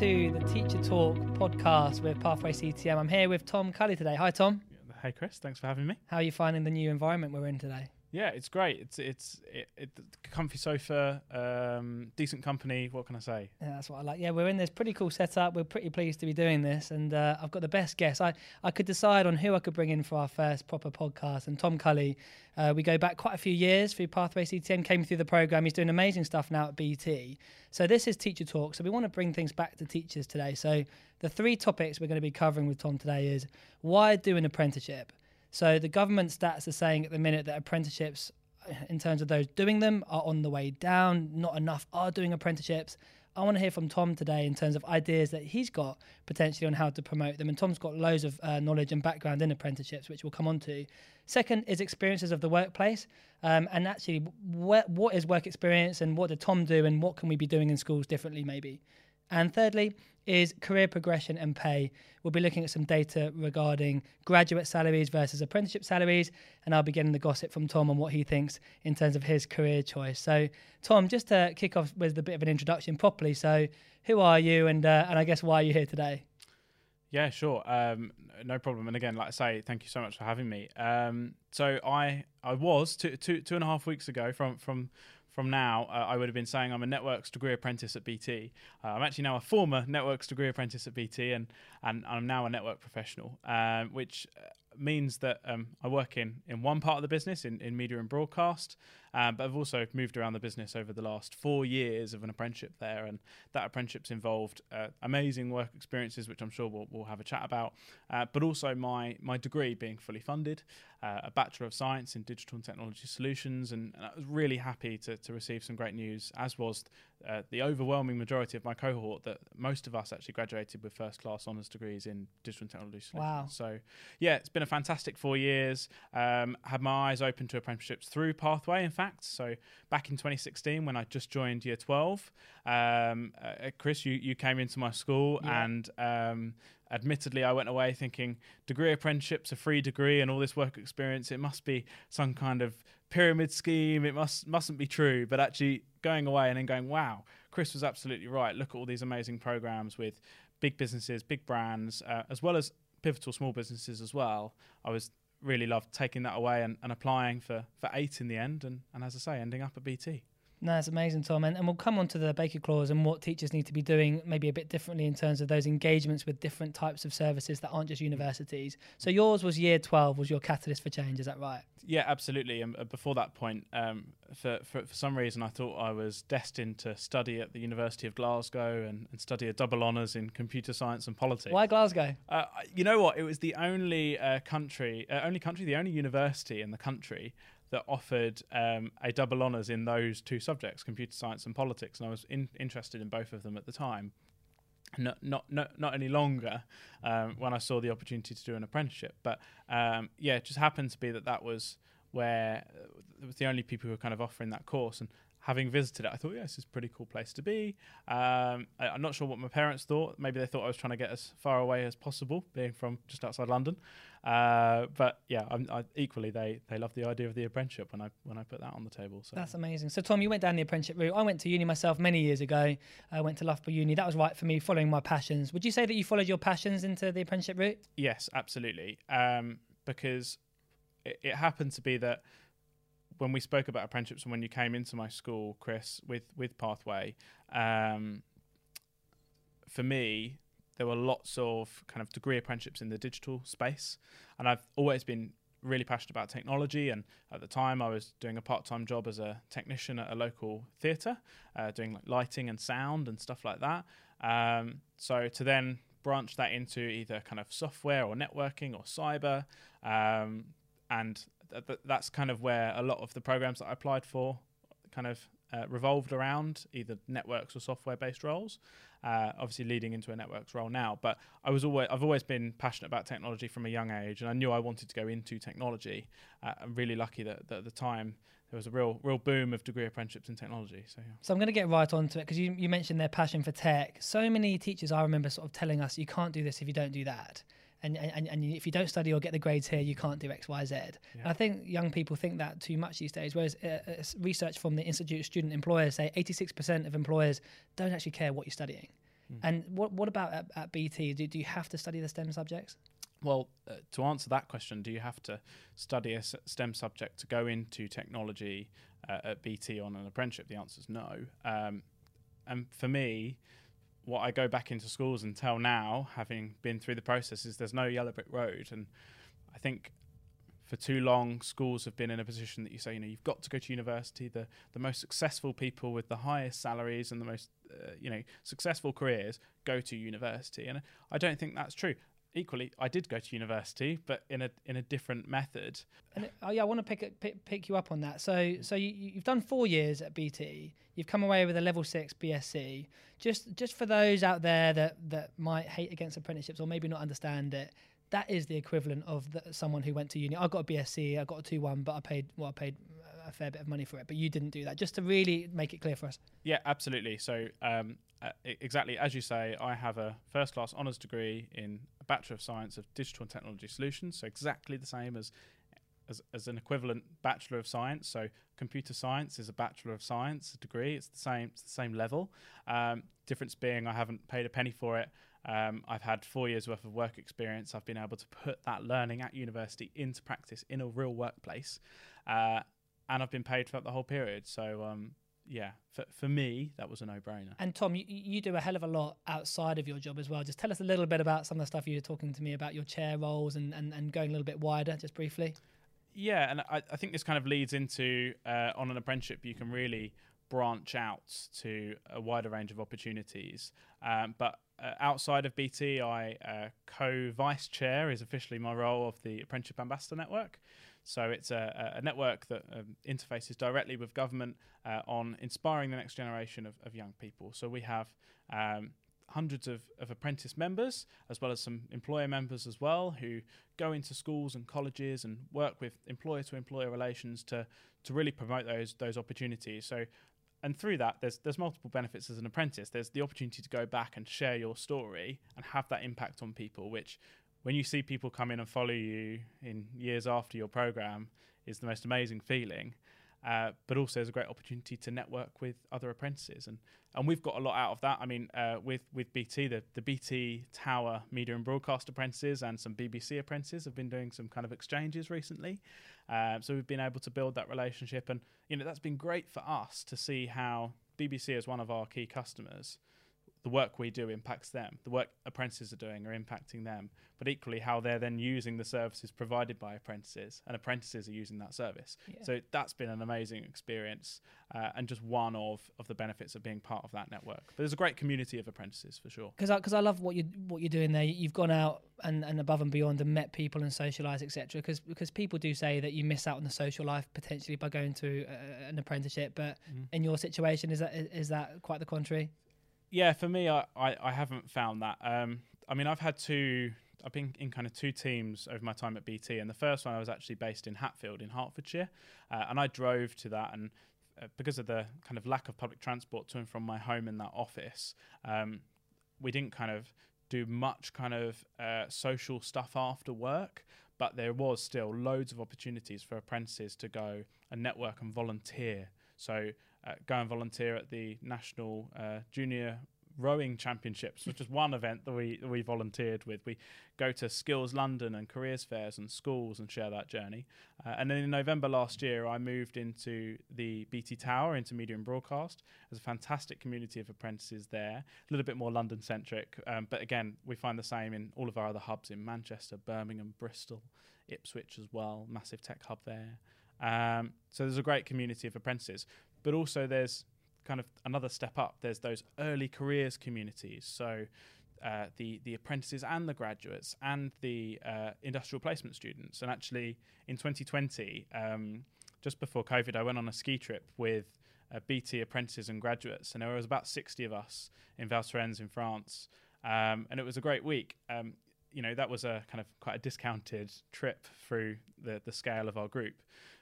to the Teacher Talk podcast with Pathway CTM. I'm here with Tom Cully today. Hi, Tom. Hey, Chris. Thanks for having me. How are you finding the new environment we're in today? Yeah, it's great. It's it's it, it, comfy sofa, um, decent company. What can I say? Yeah, that's what I like. Yeah, we're in this pretty cool setup. We're pretty pleased to be doing this, and uh, I've got the best guest. I I could decide on who I could bring in for our first proper podcast, and Tom Cully. Uh, we go back quite a few years through Pathway CTM. Came through the program. He's doing amazing stuff now at BT. So this is Teacher Talk. So we want to bring things back to teachers today. So the three topics we're going to be covering with Tom today is why do an apprenticeship. So the government stats are saying at the minute that apprenticeships in terms of those doing them are on the way down. Not enough are doing apprenticeships. I want to hear from Tom today in terms of ideas that he's got potentially on how to promote them. And Tom's got loads of uh, knowledge and background in apprenticeships, which we'll come on to. Second is experiences of the workplace. Um, and actually, wh- what is work experience and what did Tom do and what can we be doing in schools differently, maybe? And thirdly, is career progression and pay. We'll be looking at some data regarding graduate salaries versus apprenticeship salaries, and I'll be getting the gossip from Tom on what he thinks in terms of his career choice. So, Tom, just to kick off with a bit of an introduction properly. So, who are you, and uh, and I guess why are you here today? Yeah, sure. Um, no problem. And again, like I say, thank you so much for having me. Um, so I I was two, two, two and a half weeks ago from from from now, uh, I would have been saying I'm a networks degree apprentice at BT. Uh, I'm actually now a former networks degree apprentice at BT, and and I'm now a network professional, um, which uh, means that um, I work in, in one part of the business in, in media and broadcast, um, but I've also moved around the business over the last four years of an apprenticeship there, and that apprenticeship's involved uh, amazing work experiences, which I'm sure we'll, we'll have a chat about, uh, but also my my degree being fully funded, uh, a Bachelor of Science in Digital and Technology Solutions, and, and, I was really happy to, to receive some great news, as was uh, the overwhelming majority of my cohort that most of us actually graduated with first class honours degrees in Digital and Technology Solutions. Wow. So, yeah, it's been a fantastic four years. Um, had my eyes open to apprenticeships through Pathway, in fact. So, back in 2016, when I just joined year 12, um, uh, Chris, you, you came into my school yeah. and um, admittedly i went away thinking degree apprenticeship's a free degree and all this work experience it must be some kind of pyramid scheme. It must mustn't be true. But actually going away and then going wow chris was absolutely right. Look at all these amazing programs with big businesses big brands uh, as well as pivotal small businesses as well. I was really loved taking that away and, and applying for for eight in the end and, and as i say ending up at bt no, it's amazing, Tom. And, and we'll come on to the Baker Clause and what teachers need to be doing maybe a bit differently in terms of those engagements with different types of services that aren't just universities. So yours was year 12, was your catalyst for change, is that right? Yeah, absolutely. And um, before that point, um, for, for, for, some reason, I thought I was destined to study at the University of Glasgow and, and study a double honours in computer science and politics. Why Glasgow? Uh, you know what? It was the only uh, country, uh, only country, the only university in the country that offered um, a double honours in those two subjects, computer science and politics, and I was in, interested in both of them at the time. Not not not, not any longer um, when I saw the opportunity to do an apprenticeship, but um, yeah, it just happened to be that that was where uh, it was the only people who were kind of offering that course, and having visited it, I thought, yeah, this is a pretty cool place to be. Um, I, am not sure what my parents thought. Maybe they thought I was trying to get as far away as possible, being from just outside London. Uh, but yeah, I'm, I, equally they they love the idea of the apprenticeship when I when I put that on the table. So that's amazing. So Tom, you went down the apprenticeship route. I went to uni myself many years ago. I went to Loughborough Uni. That was right for me, following my passions. Would you say that you followed your passions into the apprenticeship route? Yes, absolutely. Um, because it, it happened to be that when we spoke about apprenticeships and when you came into my school, Chris, with with Pathway, um, for me, there were lots of kind of degree apprenticeships in the digital space, and I've always been really passionate about technology. And at the time, I was doing a part-time job as a technician at a local theatre, uh, doing like lighting and sound and stuff like that. Um, so to then branch that into either kind of software or networking or cyber, um, and th- that's kind of where a lot of the programs that I applied for kind of uh, revolved around either networks or software-based roles. Uh, obviously, leading into a networks role now, but I was always I've always been passionate about technology from a young age, and I knew I wanted to go into technology. Uh, I'm really lucky that, that, at the time there was a real real boom of degree apprenticeships in technology. So yeah. So I'm going to get right onto it because you you mentioned their passion for tech. So many teachers I remember sort of telling us you can't do this if you don't do that and, and, and if you don't study or get the grades here, you can't do X, Y, Z. Yeah. I think young people think that too much these days. Whereas uh, uh research from the Institute of Student Employers say 86% of employers don't actually care what you're studying. Mm. And what what about at, at BT? Do, do you have to study the STEM subjects? Well, uh, to answer that question, do you have to study a STEM subject to go into technology uh, at BT on an apprenticeship? The answer is no. Um, and for me, what I go back into schools and tell now, having been through the process, is there's no yellow brick road. And I think for too long, schools have been in a position that you say, you know, you've got to go to university. The the most successful people with the highest salaries and the most, uh, you know, successful careers go to university, and I don't think that's true. Equally, I did go to university, but in a in a different method. And oh yeah, I want to pick, pick pick you up on that. So so you, you've done four years at BT. You've come away with a level six BSc. Just just for those out there that that might hate against apprenticeships or maybe not understand it, that is the equivalent of the, someone who went to uni. I got a BSc, I got a two one, but I paid well, I paid a fair bit of money for it. But you didn't do that. Just to really make it clear for us. Yeah, absolutely. So um, uh, exactly as you say, I have a first class honours degree in Bachelor of Science of Digital and Technology Solutions. So exactly the same as as, as an equivalent Bachelor of Science. So computer science is a Bachelor of Science degree. It's the same. It's the same level. Um, difference being, I haven't paid a penny for it. Um, I've had four years worth of work experience. I've been able to put that learning at university into practice in a real workplace, uh, and I've been paid for the whole period. So um, yeah, for, for me, that was a no brainer. And Tom, you, you do a hell of a lot outside of your job as well. Just tell us a little bit about some of the stuff you were talking to me about your chair roles and, and, and going a little bit wider, just briefly. Yeah, and I, I think this kind of leads into uh, on an apprenticeship, you can really branch out to a wider range of opportunities. Um, but uh, outside of BT, I uh, co vice chair is officially my role of the Apprenticeship Ambassador Network. So it's a, a network that um, interfaces directly with government uh, on inspiring the next generation of, of young people. So we have um, hundreds of, of apprentice members, as well as some employer members as well, who go into schools and colleges and work with employer to employer relations to to really promote those those opportunities. So and through that there's there's multiple benefits as an apprentice there's the opportunity to go back and share your story and have that impact on people which when you see people come in and follow you in years after your program is the most amazing feeling uh, but also there's a great opportunity to network with other apprentices, and and we've got a lot out of that. I mean, uh, with with BT, the the BT Tower Media and Broadcast apprentices and some BBC apprentices have been doing some kind of exchanges recently, uh, so we've been able to build that relationship, and you know that's been great for us to see how BBC is one of our key customers the work we do impacts them. The work apprentices are doing are impacting them, but equally how they're then using the services provided by apprentices, and apprentices are using that service. Yeah. So that's been an amazing experience, uh, and just one of of the benefits of being part of that network. But there's a great community of apprentices for sure. Because because I, I, love what you what you're doing there. You've gone out and, and above and beyond and met people and socialised, etc. Because because people do say that you miss out on the social life potentially by going to uh, an apprenticeship, but mm. in your situation, is that is that quite the contrary? Yeah, for me, I, I, I haven't found that. Um, I mean, I've had two. I've been in kind of two teams over my time at BT, and the first one I was actually based in Hatfield in Hertfordshire, uh, and I drove to that, and uh, because of the kind of lack of public transport to and from my home in that office, um, we didn't kind of do much kind of uh, social stuff after work, but there was still loads of opportunities for apprentices to go and network and volunteer. So uh, go and volunteer at the National uh, Junior Rowing Championships, which is one event that we we volunteered with. We go to Skills London and careers fairs and schools and share that journey. Uh, and then in November last year, I moved into the BT Tower, into media and broadcast. There's a fantastic community of apprentices there, a little bit more London centric, um, but again, we find the same in all of our other hubs in Manchester, Birmingham, Bristol, Ipswich as well. Massive tech hub there. Um, so there's a great community of apprentices but also there's kind of another step up. There's those early careers communities. So uh, the the apprentices and the graduates and the uh, industrial placement students. And actually, in 2020, um, just before COVID, I went on a ski trip with uh, BT apprentices and graduates, and there was about 60 of us in Val Thorens in France, um, and it was a great week. Um, you know, that was a kind of quite a discounted trip through the the scale of our group,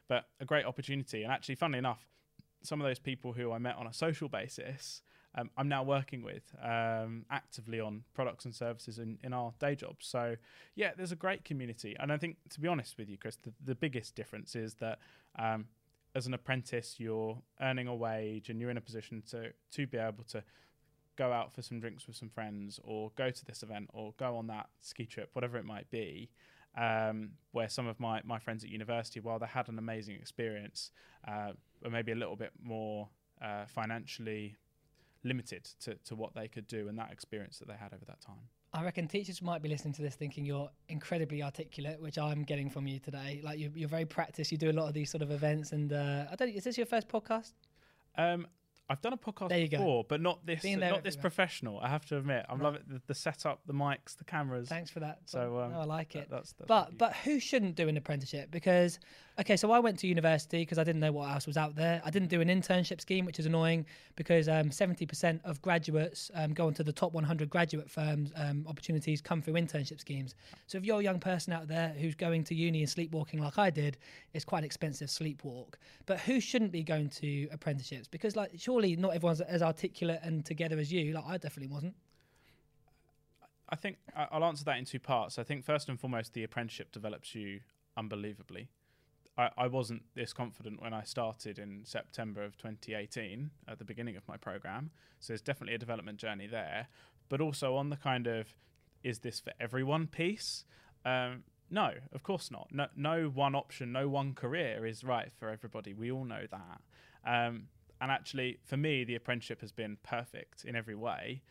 but a great opportunity. And actually, funnily enough, some of those people who I met on a social basis, um, I'm now working with um, actively on products and services in, in our day jobs. So, yeah, there's a great community. And I think, to be honest with you, Chris, the, the biggest difference is that um, as an apprentice, you're earning a wage and you're in a position to, to be able to go out for some drinks with some friends, or go to this event, or go on that ski trip, whatever it might be. Um, where some of my, my friends at university, while they had an amazing experience, uh, were maybe a little bit more uh, financially limited to, to what they could do and that experience that they had over that time. I reckon teachers might be listening to this thinking you're incredibly articulate, which I'm getting from you today. Like you're, you're very practiced. You do a lot of these sort of events, and uh, I don't. Is this your first podcast? Um, I've done a podcast There you go. before, but not this. Being Not this professional. I have to admit, I'm Right. loving the, the setup, the mics, the cameras. Thanks for that. So, um, No, I like that- it. that's, that's But but who shouldn't do an apprenticeship? Because okay, so I went to university because I didn't know what else was out there. I didn't do an internship scheme, which is annoying because um, seventy percent of graduates um, go into the top one hundred graduate firms. Um, opportunities come through internship schemes. So if you're a young person out there who's going to uni and sleepwalking like I did, it's quite an expensive sleepwalk. But who shouldn't be going to apprenticeships? Because like surely not everyone's as articulate and together as you. Like I definitely wasn't. I think I'll answer that in two parts. I think first and foremost, the apprenticeship develops you unbelievably. I, I wasn't this confident when I started in September of 2018 at the beginning of my program. So there's definitely a development journey there. But also on the kind of, is this for everyone piece? Um, no, of course not. No, no one option, no one career is right for everybody. We all know that. Um, and actually, for me, the apprenticeship has been perfect in every way.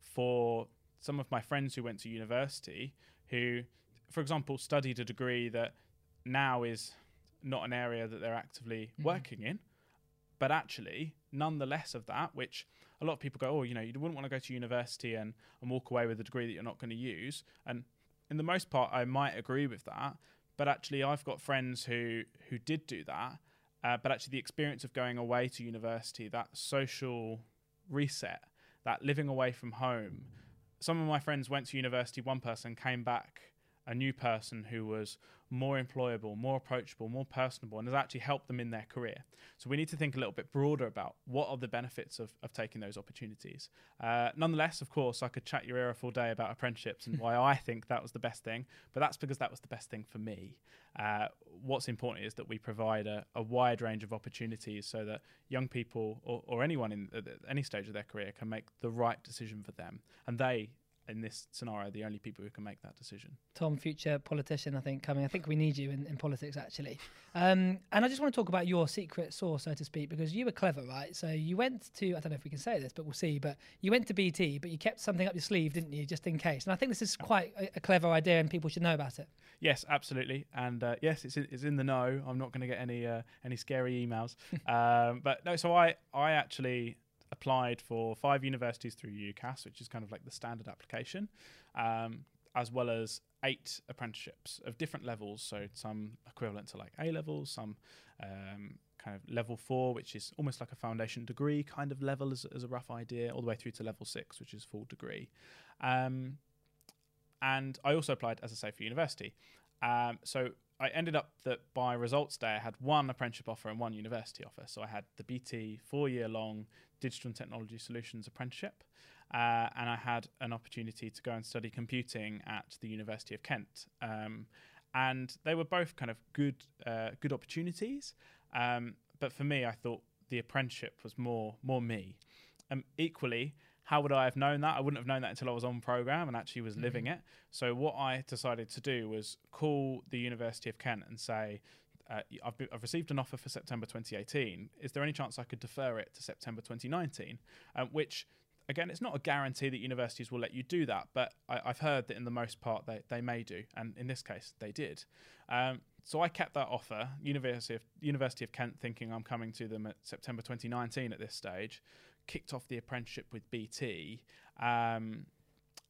For some of my friends who went to university, who, for example, studied a degree that now is not an area that they're actively Mhm. working in, but actually, nonetheless of that, which a lot of people go, oh, you know, you wouldn't want to go to university and, and walk away with a degree that you're not going to use. And in the most part, I might agree with that. But actually, I've got friends who who did do that. Uh, but actually, the experience of going away to university, that social reset, that living away from home. Some of my friends went to university. One person came back, a new person who was more employable, more approachable, more personable, and has actually helped them in their career. So we need to think a little bit broader about what are the benefits of, of taking those opportunities. Uh, nonetheless, of course, I could chat your ear off all day about apprenticeships and why I think that was the best thing, but that's because that was the best thing for me. Uh, what's important is that we provide a, a wide range of opportunities so that young people or, or anyone in at any stage of their career can make the right decision for them, and they. In this scenario, the only people who can make that decision. Tom, future politician, I think, coming. I think we need you in, in politics, actually. Um, and I just want to talk about your secret sauce, so to speak, because you were clever, right? So you went to, I don't know if we can say this, but we'll see, but you went to BT, but you kept something up your sleeve, didn't you, just in case? And I think this is quite a, a clever idea and people should know about it. Yes, absolutely, and uh, yes, it's in, it's in the know. I'm not going to get any uh, any scary emails, um, but no. So I I actually applied for five universities through UCAS, which is kind of like the standard application, um, as well as eight apprenticeships of different levels. So some equivalent to like A levels, some um, kind of level four, which is almost like a foundation degree kind of level as, as a rough idea, all the way through to level six, which is full degree. Um, and I also applied, as I say, for university. Um, so I ended up that by results day, I had one apprenticeship offer and one university offer. So I had the BT four year long Digital and Technology Solutions apprenticeship, uh, and I had an opportunity to go and study computing at the University of Kent. Um, and they were both kind of good, uh, good opportunities. Um, but for me, I thought the apprenticeship was more, more me. Um, equally, how would I have known that? I wouldn't have known that until I was on program and actually was living it. So what I decided to do was call the University of Kent and say, uh, I've, I've received an offer for September 2018. Is there any chance I could defer it to September 2019? Um, which, again, it's not a guarantee that universities will let you do that, but I, I've heard that in the most part they, they may do, and in this case they did. Um, so I kept that offer. University of University of Kent, thinking I'm coming to them at September 2019 at this stage, kicked off the apprenticeship with BT, um,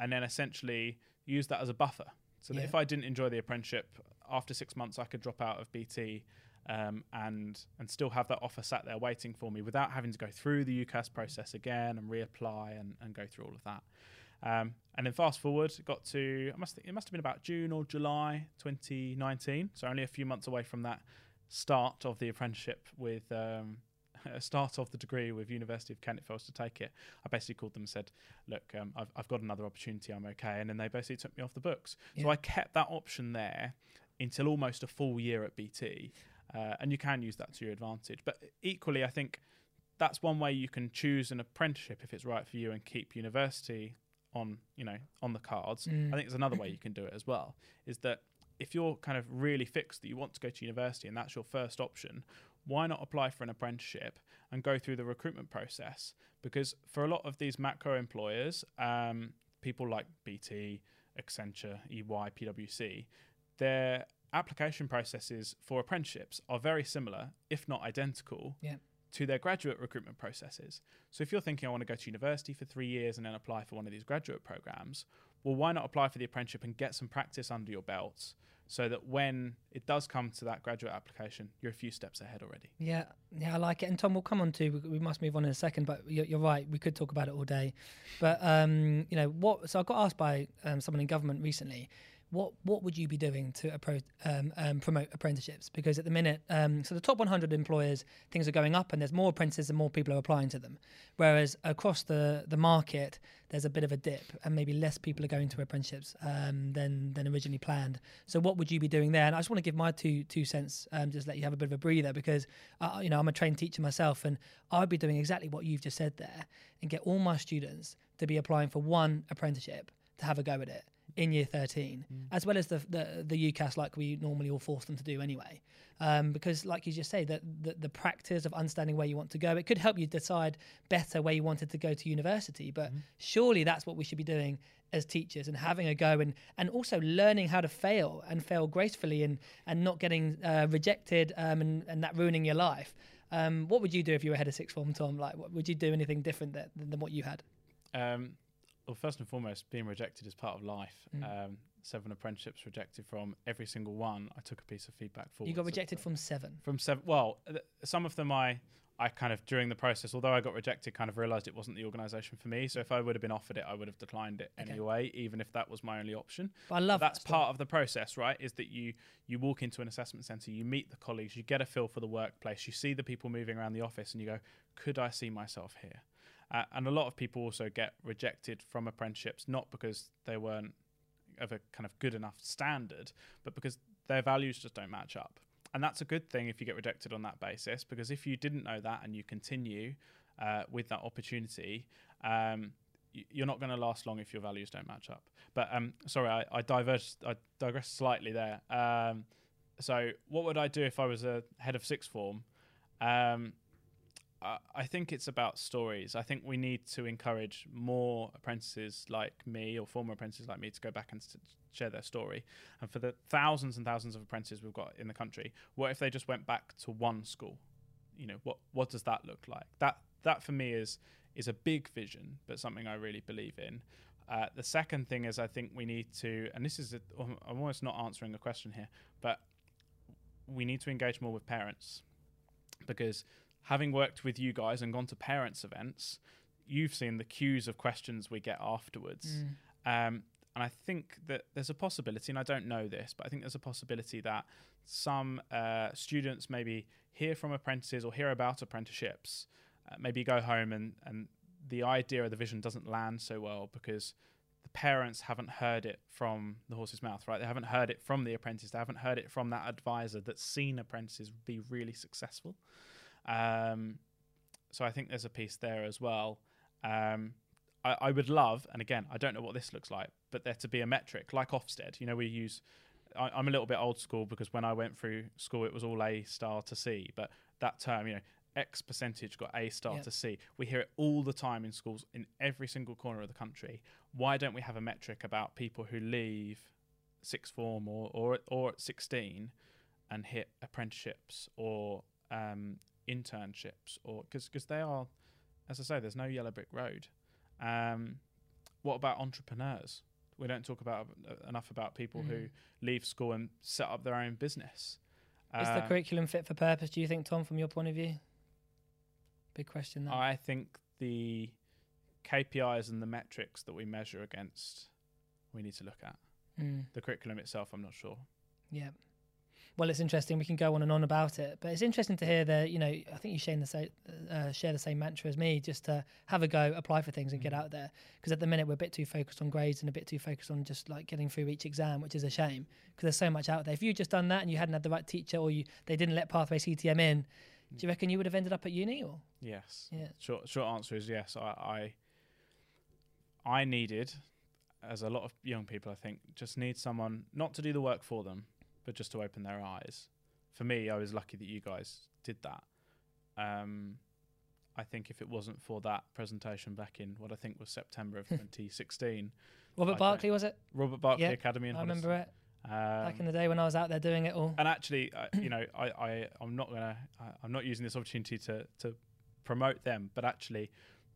and then essentially used that as a buffer. So that if I didn't enjoy the apprenticeship after six months, I could drop out of BT um, and and still have that offer sat there waiting for me without having to go through the UCAS process again and reapply and, and go through all of that. Um, and then fast forward, got to I must think it must have been about June or July 2019, so only a few months away from that start of the apprenticeship with um, start of the degree with University of Kent if I was to take it. I basically called them and said, "Look, um, I've I've got another opportunity. I'm okay." And then they basically took me off the books. So I kept that option there until almost a full year at BT, uh, and you can use that to your advantage. But equally, I think that's one way you can choose an apprenticeship if it's right for you and keep university on you know on the cards. Mm. I think there's another way you can do it as well. Is that if you're kind of really fixed that you want to go to university and that's your first option, why not apply for an apprenticeship and go through the recruitment process? Because for a lot of these macro employers, um, people like BT, Accenture, EY, PwC, their application processes for apprenticeships are very similar, if not identical, Yeah. to their graduate recruitment processes. So if you're thinking, I want to go to university for three years and then apply for one of these graduate programs, well, why not apply for the apprenticeship and get some practice under your belts so that when it does come to that graduate application, you're a few steps ahead already. Yeah, yeah, I like it. And Tom, we'll come on to. We, must move on in a second, but you're, you're right. We could talk about it all day. But um, you know what? So I got asked by um, someone in government recently. What what would you be doing to um, um, promote apprenticeships? Because at the minute, um, so the top 100 employers, things are going up, and there's more apprentices and more people are applying to them. Whereas across the the market, there's a bit of a dip, and maybe less people are going to apprenticeships um, than than originally planned. So what would you be doing there? And I just want to give my two two cents, um, just let you have a bit of a breather, because uh, you know I'm a trained teacher myself, and I'd be doing exactly what you've just said there, and get all my students to be applying for one apprenticeship to have a go at it in year 13 as well as the, the the UCAS like we normally all force them to do anyway. Um, because like you just say that the, the practice of understanding where you want to go it could help you decide better where you wanted to go to university but surely that's what we should be doing as teachers and having a go and and also learning how to fail and fail gracefully and and not getting uh, rejected um, and, and that ruining your life. Um, what would you do if you were head of sixth form Tom? Like what, would you do anything different that, than what you had? Um, well, first and foremost, being rejected is part of life. Mm. Um, seven apprenticeships rejected from every single one. I took a piece of feedback forward. you got rejected from seven from seven. Well, th- some of them I I kind of during the process, although I got rejected, kind of realised it wasn't the organisation for me. So if I would have been offered it, I would have declined it Okay. anyway, even if that was my only option. but I love that's that part of the process, right? Is that you you walk into an assessment centre, you meet the colleagues, you get a feel for the workplace, you see the people moving around the office, and you go, could I see myself here? Uh, and a lot of people also get rejected from apprenticeships, not because they weren't of a kind of good enough standard, but because their values just don't match up. And that's a good thing if you get rejected on that basis, because if you didn't know that and you continue uh, with that opportunity, um, you're not going to last long if your values don't match up. But um, sorry, I, I diverged, I digressed slightly there. Um, so, what would I do if I was a head of sixth form? Um, I, think it's about stories. I think we need to encourage more apprentices like me or former apprentices like me to go back and s share their story. And for the thousands and thousands of apprentices we've got in the country, what if they just went back to one school? You know, what what does that look like? That that for me is is a big vision, but something I really believe in. Uh, the second thing is I think we need to, and this is, a, I'm almost not answering a question here, but we need to engage more with parents because having worked with you guys and gone to parents' events, you've seen the queues of questions we get afterwards. Mm. Um, and I think that there's a possibility, and I don't know this, but I think there's a possibility that some uh, students maybe hear from apprentices or hear about apprenticeships, uh, maybe go home and, and the idea or the vision doesn't land so well because the parents haven't heard it from the horse's mouth, right? They haven't heard it from the apprentice. They haven't heard it from that advisor that's seen apprentices be really successful. Um, so I think there's a piece there as well. Um, I, I would love, and again, I don't know what this looks like, but there to be a metric like Ofsted. You know, we use. I, I'm a little bit old school because when I went through school, it was all A star to C. But that term, you know, X percentage got A star Yep. to C. We hear it all the time in schools in every single corner of the country. Why don't we have a metric about people who leave sixth form or or, or at 16 and hit apprenticeships or um, internships or because because they are, as I say, there's no yellow brick road. Um, what about entrepreneurs? We don't talk about uh, enough about people who Mm. leave school and set up their own business. Is the Uh, curriculum fit for purpose? Do you think, Tom, from your point of view? Big question. That. I think the KPIs and the metrics that we measure against, we need to look at. Mm, The curriculum itself, I'm not sure. yeah. Well, it's interesting. We can go on and on about it, but it's interesting to hear that you know. I think you share the same uh, share the same mantra as me, just to have a go, apply for things, and get Mhm. out there. Because at the minute we're a bit too focused on grades and a bit too focused on just like getting through each exam, which is a shame. Because there's so much out there. If you just done that and you hadn't had the right teacher, or you they didn't let Pathway CTM in, Do you reckon you would have ended up at uni or? Yes. Yeah. Short short answer is yes. I I, I needed, as a lot of young people, I think, just need someone not to do the work for them, but just to open their eyes. For me, I was lucky that you guys did that. Um, I think if it wasn't for that presentation back in what I think was September of 2016, Robert I Barclay was it? Robert Barclay Yeah, Academy in I remember it Um, back in the day when I was out there doing it all. and actually, uh, you know, I, I I'm not gonna I, I'm not using this opportunity to to promote them, but actually,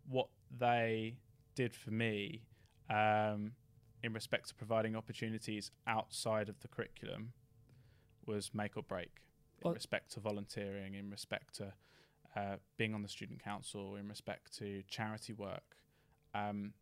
what they did for me, um, in respect to providing opportunities outside of the curriculum, was make or break. In respect to volunteering, in respect to uh, being on the student council, in respect to charity work, um,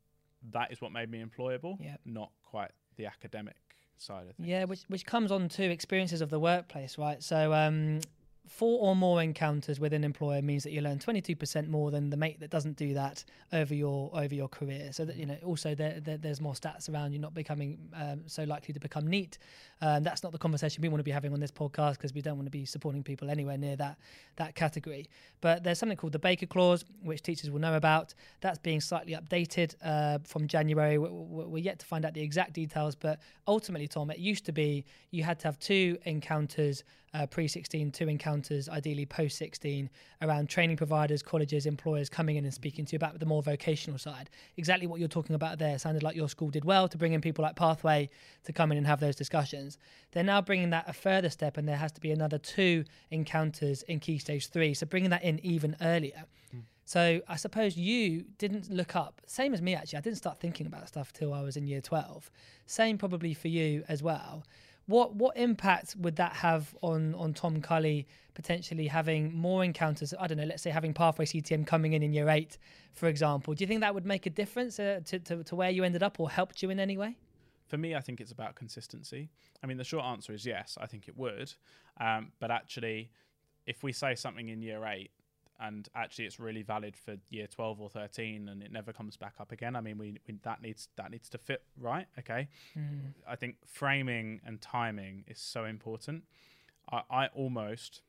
that is what made me employable. Yeah. Not quite the academic side of things. Yeah, which which comes on to experiences of the workplace, right? So um, four or more encounters with an employer means that you learn 22% more than the mate that doesn't do that over your over your career. So that you know, also there, there there's more stats around you not becoming um, so likely to become NEET. Um, that's not the conversation we want to be having on this podcast because we don't want to be supporting people anywhere near that that category. But there's something called the Baker Clause, which teachers will know about. That's being slightly updated uh, from January. We- we- We're yet to find out the exact details, but ultimately, Tom, it used to be you had to have two encounters uh, pre 16, two encounters ideally post 16 around training providers, colleges, employers coming in and speaking to you about the more vocational side. Exactly what you're talking about there sounded like your school did well to bring in people like Pathway to come in and have those discussions. They're now bringing that a further step, and there has to be another two encounters in Key Stage 3. So bringing that in even earlier. So I suppose you didn't look up, same as me actually. I didn't start thinking about stuff till I was in year 12. Same probably for you as well. What what impact would that have on on Tom Cully potentially having more encounters? I don't know. Let's say having Pathway CTM coming in in year eight, for example. Do you think that would make a difference uh, to, to to where you ended up, or helped you in any way? For me, I think it's about consistency. I mean, the short answer is yes, I think it would. Um, but actually, if we say something in year eight and actually it's really valid for year 12 or 13 and it never comes back up again, I mean, we, we that needs that needs to fit right. Okay. Hmm. I think framing and timing is so important. I, I almost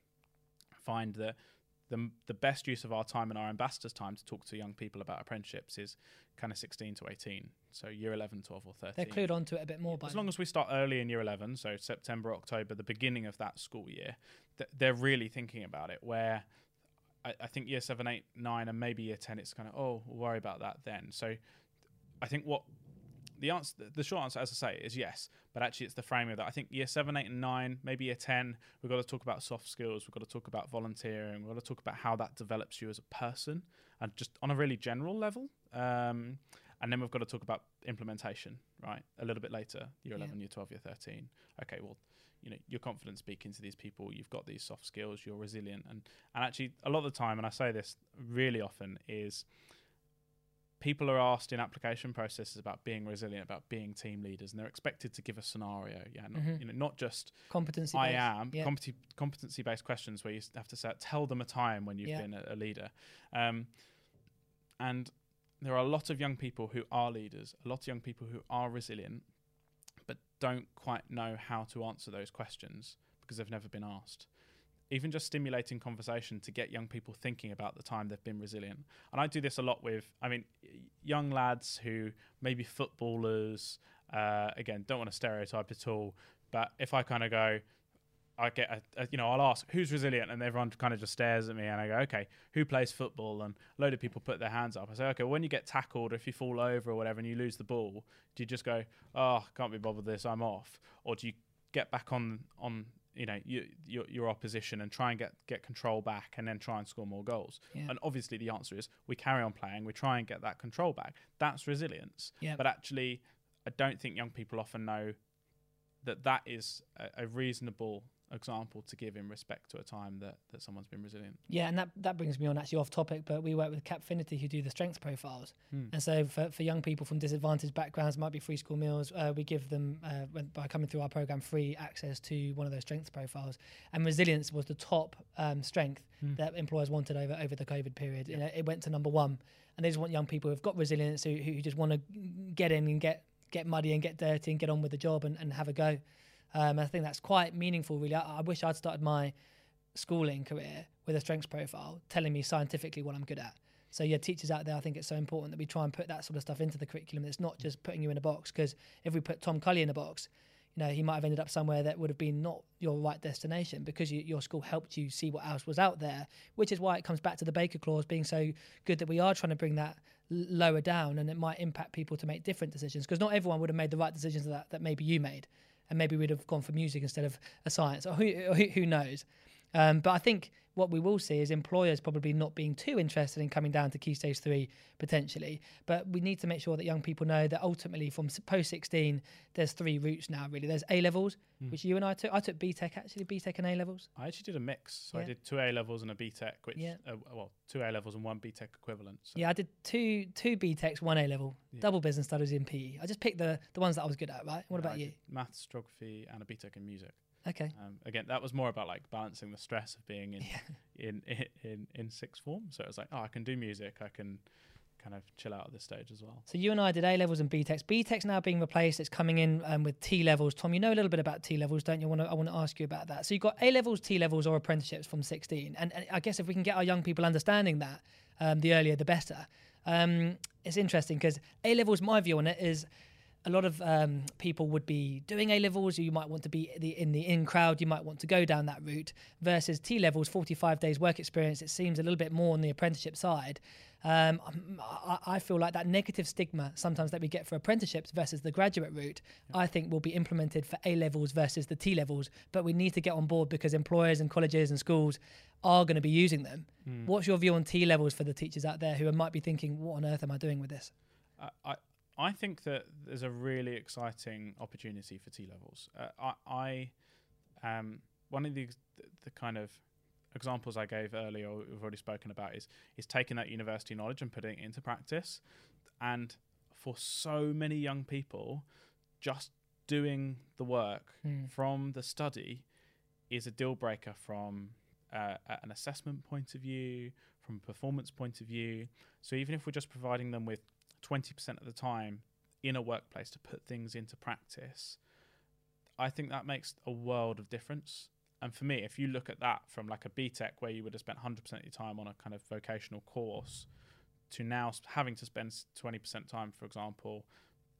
find that the, the best use of our time and our ambassadors' time to talk to young people about apprenticeships is kind of 16 to 18. So year 11, 12, or 13 They're clued onto it a bit more but as long as we start early in year 11 so september october the beginning of that school year th- they're really thinking about it where I, I think year 7 8 9 and maybe year 10 it's kind of oh we'll worry about that then so i think what the answer the short answer as i say is yes but actually it's the framing of that i think year 7 8 and 9 maybe year 10 we've got to talk about soft skills we've got to talk about volunteering we've got to talk about how that develops you as a person and just on a really general level um, and then we've got to talk about implementation, right? A little bit later, year Yeah. 11, year 12, year 13. Okay, well, you know, you're confident speaking to these people, you've got these soft skills, you're resilient. And, and actually, a lot of the time, and I say this really often, is people are asked in application processes about being resilient, about being team leaders, and they're expected to give a scenario. Yeah, not, Mhm. you know, not just competency. I based. am Yeah. competency based questions where you have to say, tell them a time when you've Yeah. been a, a leader. Um, and there are a lot of young people who are leaders, a lot of young people who are resilient, don't quite know how to answer those questions because they've never been asked. Even just stimulating conversation to get young people thinking about the time they've been resilient. And I do this a lot with, I mean, young lads who maybe footballers, uh, again, don't want to stereotype at all, but if I kind of go, I get, a, a, you know, I'll ask who's resilient, and everyone kind of just stares at me, and I go, okay, who plays football? And a load of people put their hands up. I say, okay, when you get tackled, or if you fall over or whatever, and you lose the ball, do you just go, oh, can't be bothered with this, I'm off, or do you get back on on you know you, your your opposition and try and get get control back, and then try and score more goals? Yeah. And obviously, the answer is we carry on playing, we try and get that control back. That's resilience. Yeah. But actually, I don't think young people often know that that is a, a reasonable example to give in respect to a time that, that someone's been resilient. Yeah, and that, that brings me on actually off topic, but we work with Cappfinity who do the strengths profiles. Hmm. And so for, for young people from disadvantaged backgrounds, might be free school meals, uh, we give them, uh, by coming through our program, free access to one of those strengths profiles. And resilience was the top um, strength Hmm. that employers wanted over, over the COVID period. You know, it went to number one. And they just want young people who've got resilience, who, who just want to get in and get, get muddy and get dirty and get on with the job and, and have a go. Um, I think that's quite meaningful, really. I, I wish I'd started my schooling career with a strengths profile telling me scientifically what I'm good at. So yeah, teachers out there, I think it's so important that we try and put that sort of stuff into the curriculum. It's not just putting you in a box because if we put Tom Cully in a box, you know, he might have ended up somewhere that would have been not your right destination because you, your school helped you see what else was out there, which is why it comes back to the Baker Clause being so good that we are trying to bring that lower down and it might impact people to make different decisions because not everyone would have made the right decisions that, that maybe you made. And maybe we'd have gone for music instead of a science, or who, who, knows. Um, but I think what we will see is employers probably not being too interested in coming down to key stage three potentially. But we need to make sure that young people know that ultimately from post 16, there's three routes now, really. There's A levels, Mm. which you and I took. I took BTEC actually, BTEC and A levels. I actually did a mix. So I did two A levels and a BTEC, which Yeah. uh, well, two A levels and one BTEC equivalent. So Yeah, I did two two BTECs, one A level, Yeah. double business studies in PE. I just picked the, the ones that I was good at, right? What yeah, about you? Maths, geography, and a BTEC in music. Okay. Um, again, that was more about like balancing the stress of being in, Yeah. in, in in sixth form. So it was like, oh, I can do music. I can kind of chill out at this stage as well. So you and I did A levels and BTECs. BTEC's now being replaced. It's coming in um, with T levels. Tom, you know a little bit about T levels, don't you? I want to I want to ask you about that. So you've got A levels, T levels, or apprenticeships from 16. And, and I guess if we can get our young people understanding that, um, the earlier the better. Um, it's interesting because A levels, my view on it is a lot of um, people would be doing A levels. You might want to be the, in the in crowd. You might want to go down that route. Versus T levels, 45 days work experience. It seems a little bit more on the apprenticeship side. Um, I, I feel like that negative stigma sometimes that we get for apprenticeships versus the graduate route, I think will be implemented for A levels versus the T levels. But we need to get on board because employers and colleges and schools are going to be using them. Hmm. What's your view on T levels for the teachers out there who might be thinking, "What on earth am I doing with this?" I, I think that there's a really exciting opportunity for T levels. Uh, I, I um, one of the, the kind of examples I gave earlier, or we've already spoken about, is is taking that university knowledge and putting it into practice. And for so many young people, just doing the work Hmm. from the study is a deal breaker from uh, an assessment point of view, from a performance point of view. So even if we're just providing them with 20% of the time in a workplace to put things into practice, I think that makes a world of difference. And for me, if you look at that from like a BTEC where you would have spent 100% of your time on a kind of vocational course to now having to spend 20% time, for example,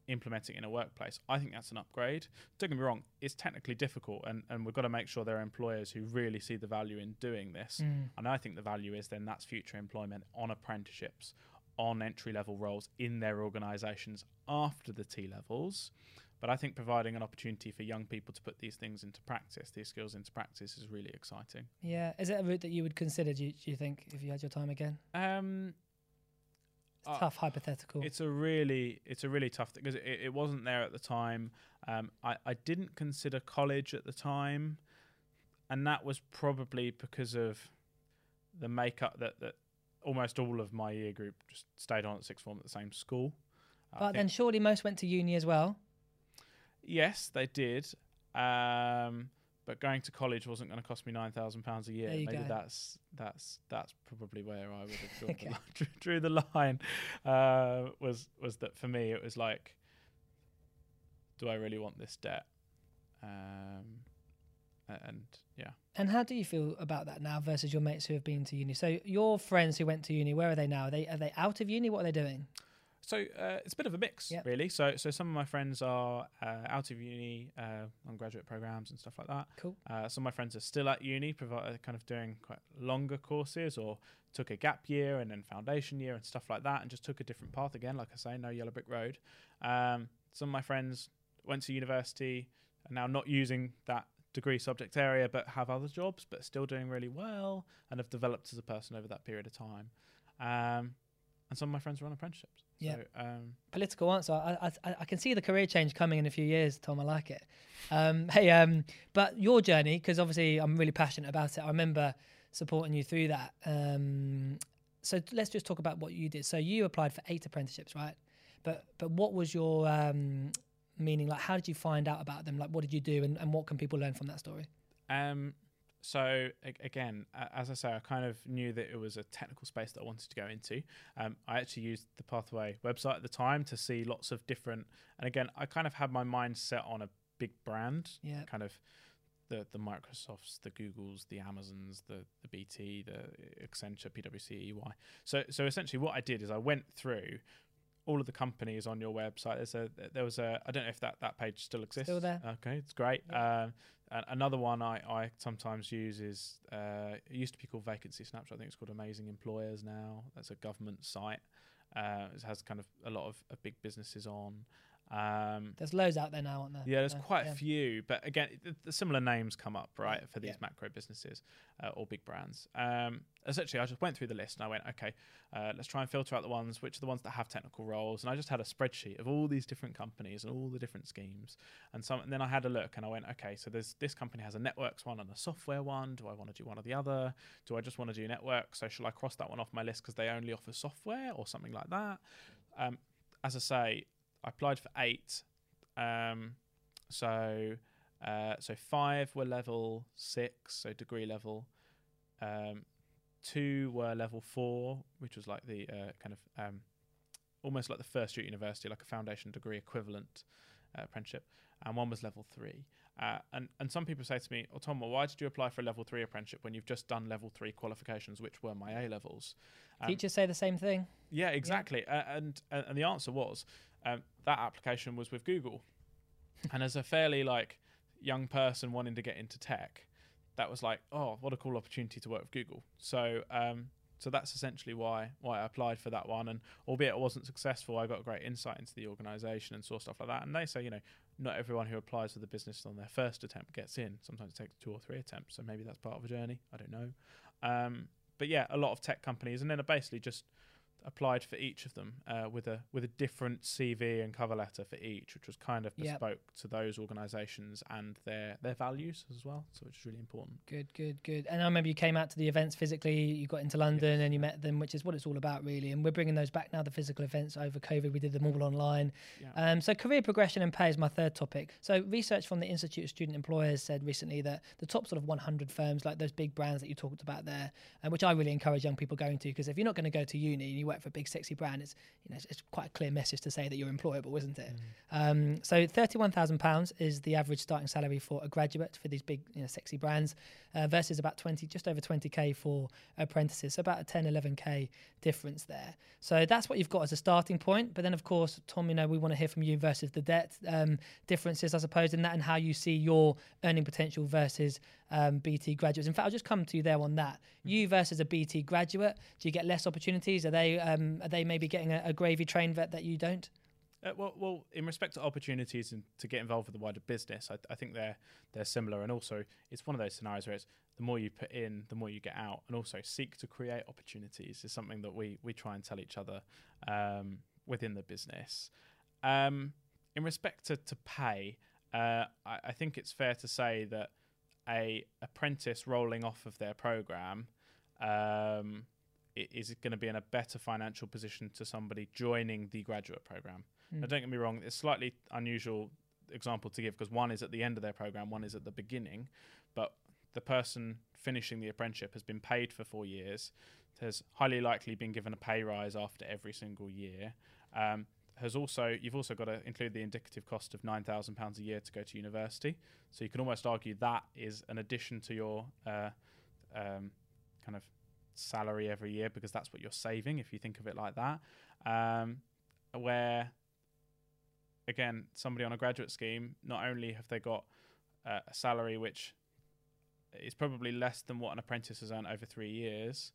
implementing in a workplace, I think that's an upgrade. Don't get me wrong, it's technically difficult, and, and we've got to make sure there are employers who really see the value in doing this. Mm. And I think the value is then that's future employment on apprenticeships, on entry level roles in their organisations after the T levels. But I think providing an opportunity for young people to put these things into practice, these skills into practice, is really exciting. Yeah, is it a route that you would consider? Do you, do you think if you had your time again? Um, It's Uh, tough, hypothetical. It's a really, it's a really tough thing because it, it wasn't there at the time. Um, I, I didn't consider college at the time, and that was probably because of the makeup that that almost all of my year group just stayed on at sixth form at the same school. I but then surely most went to uni as well. yes, they did. Um, but going to college wasn't going to cost me nine thousand pounds a year. Maybe go. that's that's that's probably where I would have drawn, Okay. the, line, drew, drew the line. Uh, was was that for me? It was like, do I really want this debt? Um, and yeah, And how do you feel about that now versus your mates who have been to uni? So your friends who went to uni, where are they now? Are they are they out of uni? What are they doing? So uh, it's a bit of a mix, Yep. really. So so some of my friends are uh, out of uni uh, on graduate programs and stuff like that. Cool. Uh, some of my friends are still at uni, provi- kind of doing quite longer courses, or took a gap year and then foundation year and stuff like that, and just took a different path again. Like I say, no yellow brick road. Um, some of my friends went to university and now not using that degree subject area, but have other jobs, but still doing really well and have developed as a person over that period of time. Um, and some of my friends are on apprenticeships. Yeah. So, um, Political answer. I, I I can see the career change coming in a few years, Tom. I like it. Um, hey, um, but your journey, because obviously I'm really passionate about it. I remember supporting you through that. Um, so let's just talk about what you did. So you applied for eight apprenticeships, right? But but what was your um, meaning? Like, how did you find out about them? Like, what did you do, and, and what can people learn from that story? Um, so again, as I say, I kind of knew that it was a technical space that I wanted to go into. Um, I actually used the Pathway website at the time to see lots of different, and again, I kind of had my mind set on a big brand, Yeah. kind of the the Microsofts, the Googles, the Amazons, the the BT, the Accenture, PwC, EY. So so essentially, what I did is I went through all of the companies on your website. There's a there was a I don't know if that that page still exists. Still there. Okay, it's great. Yeah. Um, another one I, I sometimes use is uh, it used to be called Vacancy Snapshot. I think it's called Amazing Employers now. That's a government site. Uh, it has kind of a lot of, of big businesses on. Um, There's loads out there now, aren't there? yeah, there's So, quite yeah. a few, but again, the, the similar names come up, right, for these yeah. macro businesses uh, or big brands. Um, essentially, I just went through the list and I went, okay, uh, let's try and filter out the ones which are the ones that have technical roles. And I just had a spreadsheet of all these different companies and all the different schemes. And some, and then I had a look and I went, okay, so there's this company has a networks one and a software one. Do I want to do one or the other? Do I just want to do network? So shall I cross that one off my list because they only offer software or something like that? Um, as I say, I applied for eight. Um, so uh, so five were level six, so degree level. Um, two were level four, which was like the uh, kind of um, almost like the first year at university, like a foundation degree equivalent uh, apprenticeship, and one was level three. Uh, and and some people say to me, "Oh, Tom, well, why did you apply for a level three apprenticeship when you've just done level three qualifications, which were my A levels?" Um, Teachers say the same thing. yeah, exactly. Uh, and and and the answer was um, that application was with Google. and as a fairly like young person wanting to get into tech, that was like, oh, what a cool opportunity to work with Google. So um, so that's essentially why why I applied for that one. And albeit it wasn't successful, I got great insight into the organisation and saw stuff like that. And they say, you know, not everyone who applies for the business on their first attempt gets in. Sometimes it takes two or three attempts. So maybe that's part of a journey. I don't know. Um, but yeah, a lot of tech companies, and then I basically just applied for each of them uh, with a with a different CV and cover letter for each, which was kind of Yep. bespoke to those organisations and their their values as well. So which is really important. Good, good, good. And I remember you came out to the events physically. You got into London and you met them, which is what it's all about, really. And we're bringing those back now. The physical events over COVID, we did them all online. Yeah. Um, so career progression and pay is my third topic. So research from the Institute of Student Employers said recently that the top sort of 100 firms, like those big brands that you talked about there, and which I really encourage young people going to, because if you're not going to go to uni and you work for a big sexy brand, it's you know it's, it's quite a clear message to say that you're employable, isn't it? Um, so thirty-one thousand pounds is the average starting salary for a graduate for these big, you know, sexy brands, uh, versus about twenty, just over twenty k for apprentices. So about a 10, 11 k difference there. So that's what you've got as a starting point. But then, of course, Tom, you know, we want to hear from you versus the debt um, differences, I suppose, in that, and how you see your earning potential versus um, BT graduates. In fact, I'll just come to you there on that. You versus a BT graduate, do you get less opportunities? Are they um, are they maybe getting a, a gravy train vet that you don't? Uh, well, well, in respect to opportunities and to get involved with the wider business, I, I think they're they're similar, and also it's one of those scenarios where it's the more you put in, the more you get out, and also seek to create opportunities is something that we we try and tell each other um, within the business. Um, in respect to, to pay, uh, I, I think it's fair to say that a apprentice rolling off of their program um, is going to be in a better financial position to somebody joining the graduate program. Mm. Now, don't get me wrong; it's slightly unusual example to give because one is at the end of their program, one is at the beginning. But the person finishing the apprenticeship has been paid for four years, has highly likely been given a pay rise after every single year. Um, has also you've also got to include the indicative cost of nine thousand pounds a year to go to university. So you can almost argue that is an addition to your uh, um, kind of salary every year because that's what you're saving if you think of it like that. Um, where again, somebody on a graduate scheme, not only have they got uh, a salary which is probably less than what an apprentice has earned over three years,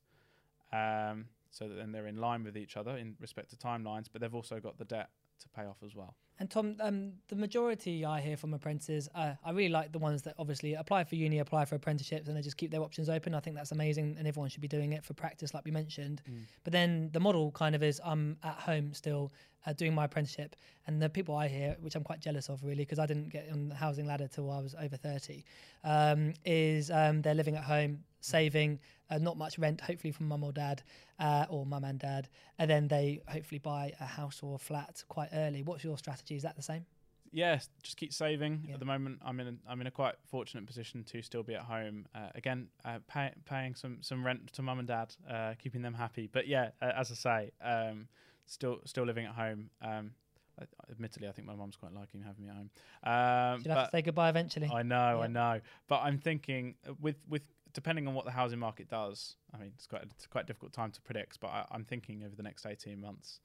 um, so that then they're in line with each other in respect to timelines, but they've also got the debt to pay off as well. And Tom, um, the majority I hear from apprentices, uh, I really like the ones that obviously apply for uni, apply for apprenticeships, and they just keep their options open. I think that's amazing, and everyone should be doing it for practice, like we mentioned. But then the model kind of is I'm at home still uh, doing my apprenticeship, and the people I hear, which I'm quite jealous of really, because I didn't get on the housing ladder till I was over 30, um, is um, they're living at home, saving, uh, not much rent, hopefully from mum or dad, uh, or mum and dad, and then they hopefully buy a house or a flat quite early. What's your strategy? Is that the same? Yes, just keep saving. Yeah. At the moment, I'm in a, I'm in a quite fortunate position to still be at home. Uh, again, uh, pay, paying some some rent to mum and dad, uh, keeping them happy. But yeah, uh, as I say, um, still still living at home. Um, I, admittedly, I think my mum's quite liking having me at home. Um, You'll have to say goodbye eventually. I know, Yeah. I know. But I'm thinking uh, with with depending on what the housing market does. I mean, it's quite it's quite a difficult time to predict. But I, I'm thinking over the next 18 months,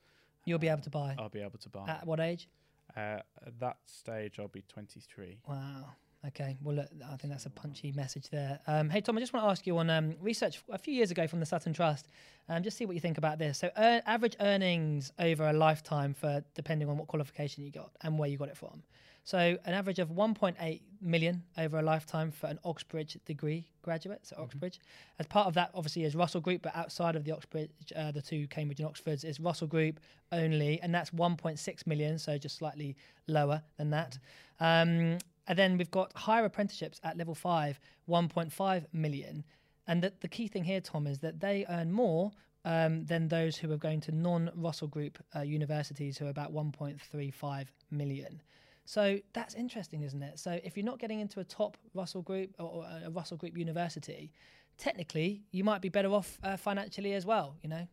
You'll be able to buy. I'll be able to buy. At what age? Uh, at that stage, I'll be 23. Wow. Okay. Well, look, I think that's a punchy message there. Um, hey, Tom, I just want to ask you on um, research a few years ago from the Sutton Trust. Um, just see what you think about this. So, average earnings over a lifetime for depending on what qualification you got and where you got it from. So, an average of 1.8 million over a lifetime for an Oxbridge degree graduate. So, Oxbridge. As part of that, obviously, is Russell Group, but outside of the Oxbridge, uh, the two Cambridge and Oxfords is Russell Group only, and that's 1.6 million, so just slightly lower than that. Um, and then we've got higher apprenticeships at level five, 1.5 million. And the, the key thing here, Tom, is that they earn more um, than those who are going to non Russell Group uh, universities, who are about 1.35 million. So that's interesting, isn't it? So if you're not getting into a top Russell Group or, a Russell Group university, technically you might be better off uh, financially as well, you know,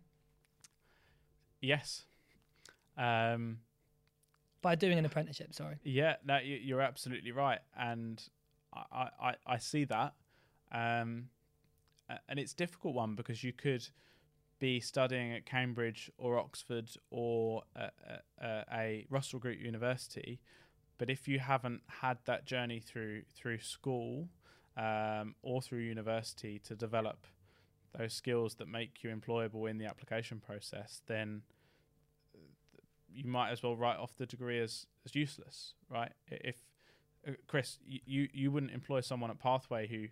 Yes. Um, by doing an apprenticeship. Sorry. Yeah, no, you- you're absolutely right, and I, I, I see that, um, and it's a difficult one because you could be studying at Cambridge or Oxford or a, a- a Russell Group University, but if you haven't had that journey through through school um, or through university to develop those skills that make you employable in the application process, then you might as well write off the degree as, as useless, right? If uh, Chris, you you wouldn't employ someone at Pathway who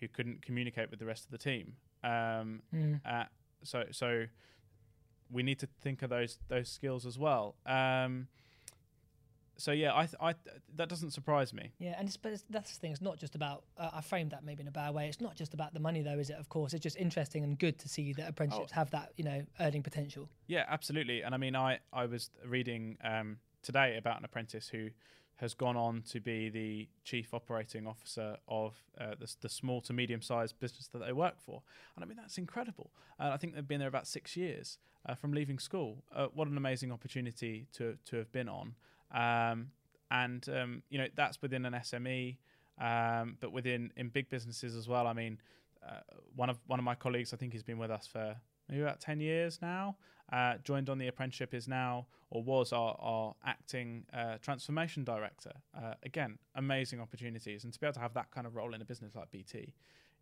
who couldn't communicate with the rest of the team. Um, Mm. uh, so so we need to think of those those skills as well. Um, so yeah, I, th- I th- that doesn't surprise me. Yeah, and it's, but it's, that's the thing. It's not just about. Uh, I framed that maybe in a bad way. It's not just about the money, though, is it? Of course, it's just interesting and good to see that apprenticeships have that, you know, earning potential. Yeah, absolutely. And I mean, I I was reading um, today about an apprentice who has gone on to be the chief operating officer of uh, the, the small to medium sized business that they work for. And I mean, that's incredible. And I think they've been there about six years uh, from leaving school. Uh, what an amazing opportunity to to have been on. Um, and um, you know, that's within an SME, um, but within in big businesses as well. I mean, uh, one of one of my colleagues, I think he's been with us for maybe about 10 years now. Uh, joined on the apprenticeship is now or was our, our acting uh, transformation director. Uh, again, amazing opportunities, and to be able to have that kind of role in a business like BT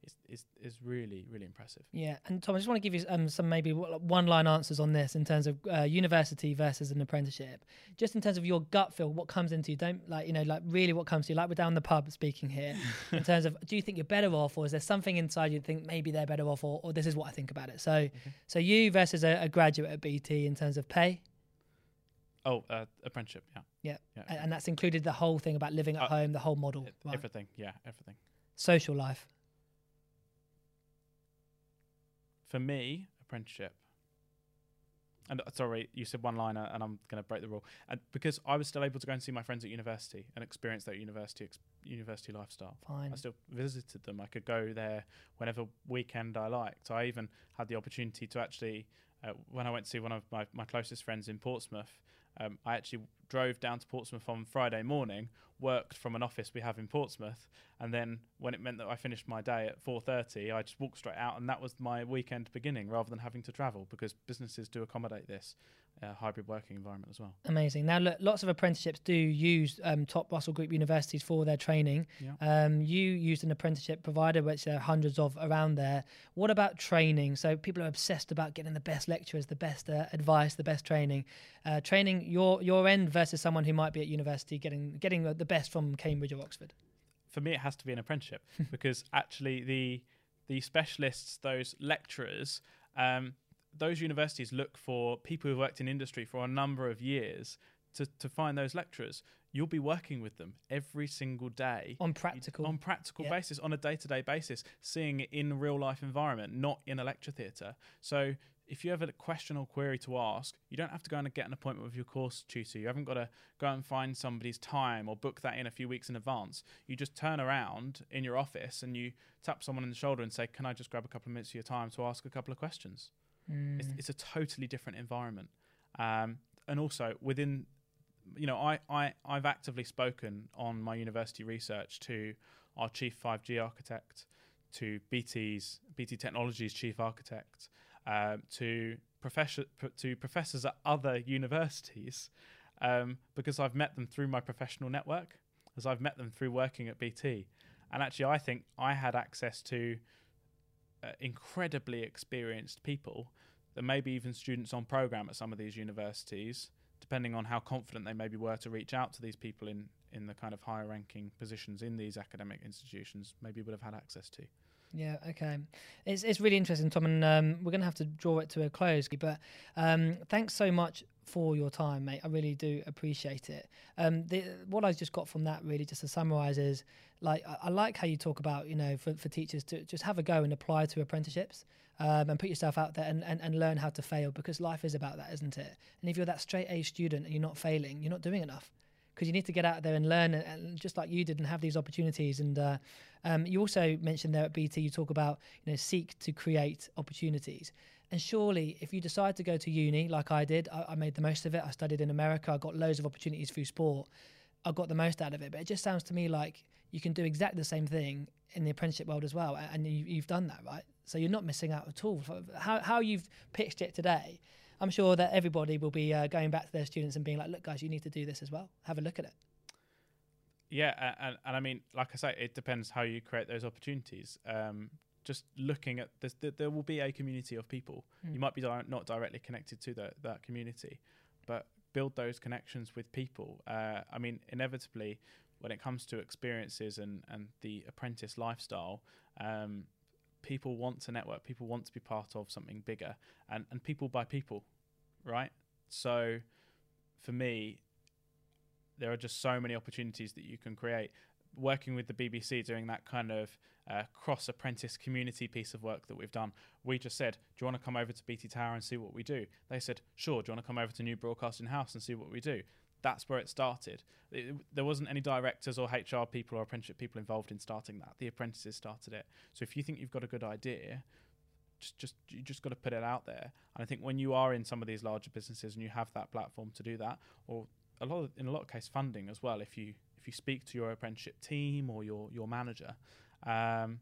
is is, is really really impressive. Yeah, and Tom, I just want to give you um, some maybe one line answers on this in terms of uh, university versus an apprenticeship. Just in terms of your gut feel, what comes into you? Don't like you know like really what comes to you. Like we're down the pub speaking here. in terms of, do you think you're better off, or is there something inside you think maybe they're better off, or, or this is what I think about it? So, so you versus a, a graduate at BT in terms of pay. Oh, uh, apprenticeship, yeah, Yeah. yeah, And, and that's included the whole thing about living at Uh, home, the whole model, right? everything, yeah, everything. social life. For me, apprenticeship. And uh, sorry, you said one liner, and I'm going to break the rule. And because I was still able to go and see my friends at university and experience that university ex- university lifestyle. Fine. I still visited them. I could go there whenever weekend I liked. I even had the opportunity to actually, uh, when I went to see one of my, my closest friends in Portsmouth, um, I actually drove down to Portsmouth on Friday morning, worked from an office we have in Portsmouth, and then when it meant that I finished my day at 4:30, I just walked straight out, and that was my weekend beginning, rather than having to travel, because businesses do accommodate this uh, hybrid working environment as well. Amazing. Now, look, lots of apprenticeships do use um, top Russell Group universities for their training. Yeah. Um, you used an apprenticeship provider, which there are hundreds of around there. What about training? So people are obsessed about getting the best lecturers, the best uh, advice, the best training. Uh, training your your end versus someone who might be at university getting getting the best from Cambridge or Oxford. for me it has to be an apprenticeship because actually the the specialists those lecturers um, those universities look for people who've worked in industry for a number of years to, to find those lecturers. You'll be working with them every single day. On practical. on practical basis on a day-to-day basis seeing it in real life environment not in a lecture theatre. So if you have a question or query to ask you don't have to go and get an appointment with your course tutor. You haven't got to go and find somebody's time or book that in a few weeks in advance. You just turn around in your office and you tap someone on the shoulder and say can i just grab a couple of minutes of your time to ask a couple of questions Mm. it's, it's a totally different environment um, and also within you know, I, I, I've actively spoken on my university research to our chief 5G architect, to BT's BT Technologies chief architect, um, to professor to professors at other universities, um, because I've met them through my professional network, as I've met them through working at BT, and actually I think I had access to uh, incredibly experienced people, that maybe even students on program at some of these universities depending on how confident they maybe were to reach out to these people in, in the kind of higher ranking positions in these academic institutions, maybe would have had access to. Yeah, okay. It's it's really interesting, Tom, and um, we're going to have to draw it to a close. But um, thanks so much for your time, mate. I really do appreciate it. Um, the, what I just got from that, really, just to summarise, is like I, I, like how you talk about, you know, for, for teachers to just have a go and apply to apprenticeships um, and put yourself out there and, and, and learn how to fail because life is about that, isn't it? And if you're that straight A student and you're not failing, you're not doing enough because you need to get out there and learn, and, just like you did, and have these opportunities. And uh, um, you also mentioned there at BT, you talk about you know seek to create opportunities. And surely, if you decide to go to uni like I did, I, I made the most of it. I studied in America. I got loads of opportunities through sport. I got the most out of it. But it just sounds to me like you can do exactly the same thing in the apprenticeship world as well, and you, have done that, right? So you're not missing out at all. How how you've pitched it today, I'm sure that everybody will be uh, going back to their students and being like, "Look, guys, you need to do this as well. Have a look at it." Yeah, and, and I mean, like I say, it depends how you create those opportunities. Um, just looking at this, there will be a community of people. Mm. You might be di- not directly connected to the, that community, but build those connections with people. Uh, I mean, inevitably, when it comes to experiences and, and the apprentice lifestyle, um, people want to network, people want to be part of something bigger, and, and people by people, right? So for me, there are just so many opportunities that you can create. Working with the BBC, doing that kind of uh, cross apprentice community piece of work that we've done, we just said, Do you want to come over to BT Tower and see what we do? They said, Sure. Do you want to come over to New Broadcasting House and see what we do? that's where it started. It, there wasn't any directors or HR people or apprenticeship people involved in starting that. The apprentices started it. So if you think you've got a good idea, just just you just got to put it out there. And I think when you are in some of these larger businesses and you have that platform to do that, or a lot of, in a lot of case funding as well, if you if you speak to your apprenticeship team or your your manager, um,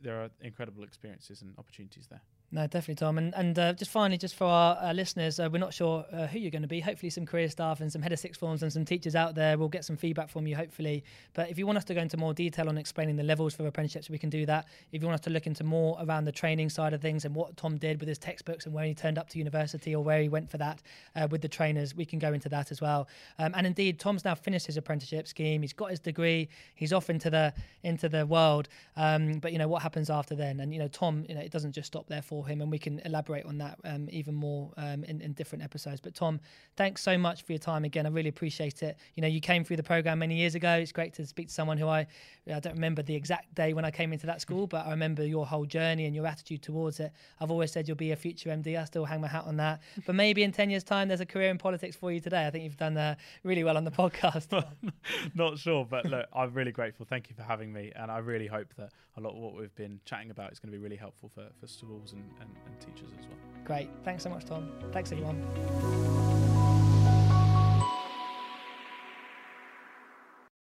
there are incredible experiences and opportunities there. No, definitely, Tom. And and uh, just finally, just for our uh, listeners, uh, we're not sure uh, who you're going to be. Hopefully, some career staff and some head of six forms and some teachers out there. We'll get some feedback from you, hopefully. But if you want us to go into more detail on explaining the levels for apprenticeships, we can do that. If you want us to look into more around the training side of things and what Tom did with his textbooks and where he turned up to university or where he went for that uh, with the trainers, we can go into that as well. Um, and indeed, Tom's now finished his apprenticeship scheme. He's got his degree. He's off into the into the world. Um, but you know what happens after then? And you know, Tom, you know, it doesn't just stop there for him, and we can elaborate on that um, even more um, in, in, different episodes. But Tom, thanks so much for your time again. I really appreciate it. You know, you came through the program many years ago. It's great to speak to someone who I I don't remember the exact day when I came into that school, but I remember your whole journey and your attitude towards it. I've always said you'll be a future MD. I still hang my hat on that. But maybe in ten years' time, there's a career in politics for you today. I think you've done uh, really well on the podcast. Not sure, but look, I'm really grateful. Thank you for having me, and I really hope that a lot of what we've been chatting about is going to be really helpful for, for schools and, and, teachers as well. Great. Thanks so much, Tom. Thanks, everyone.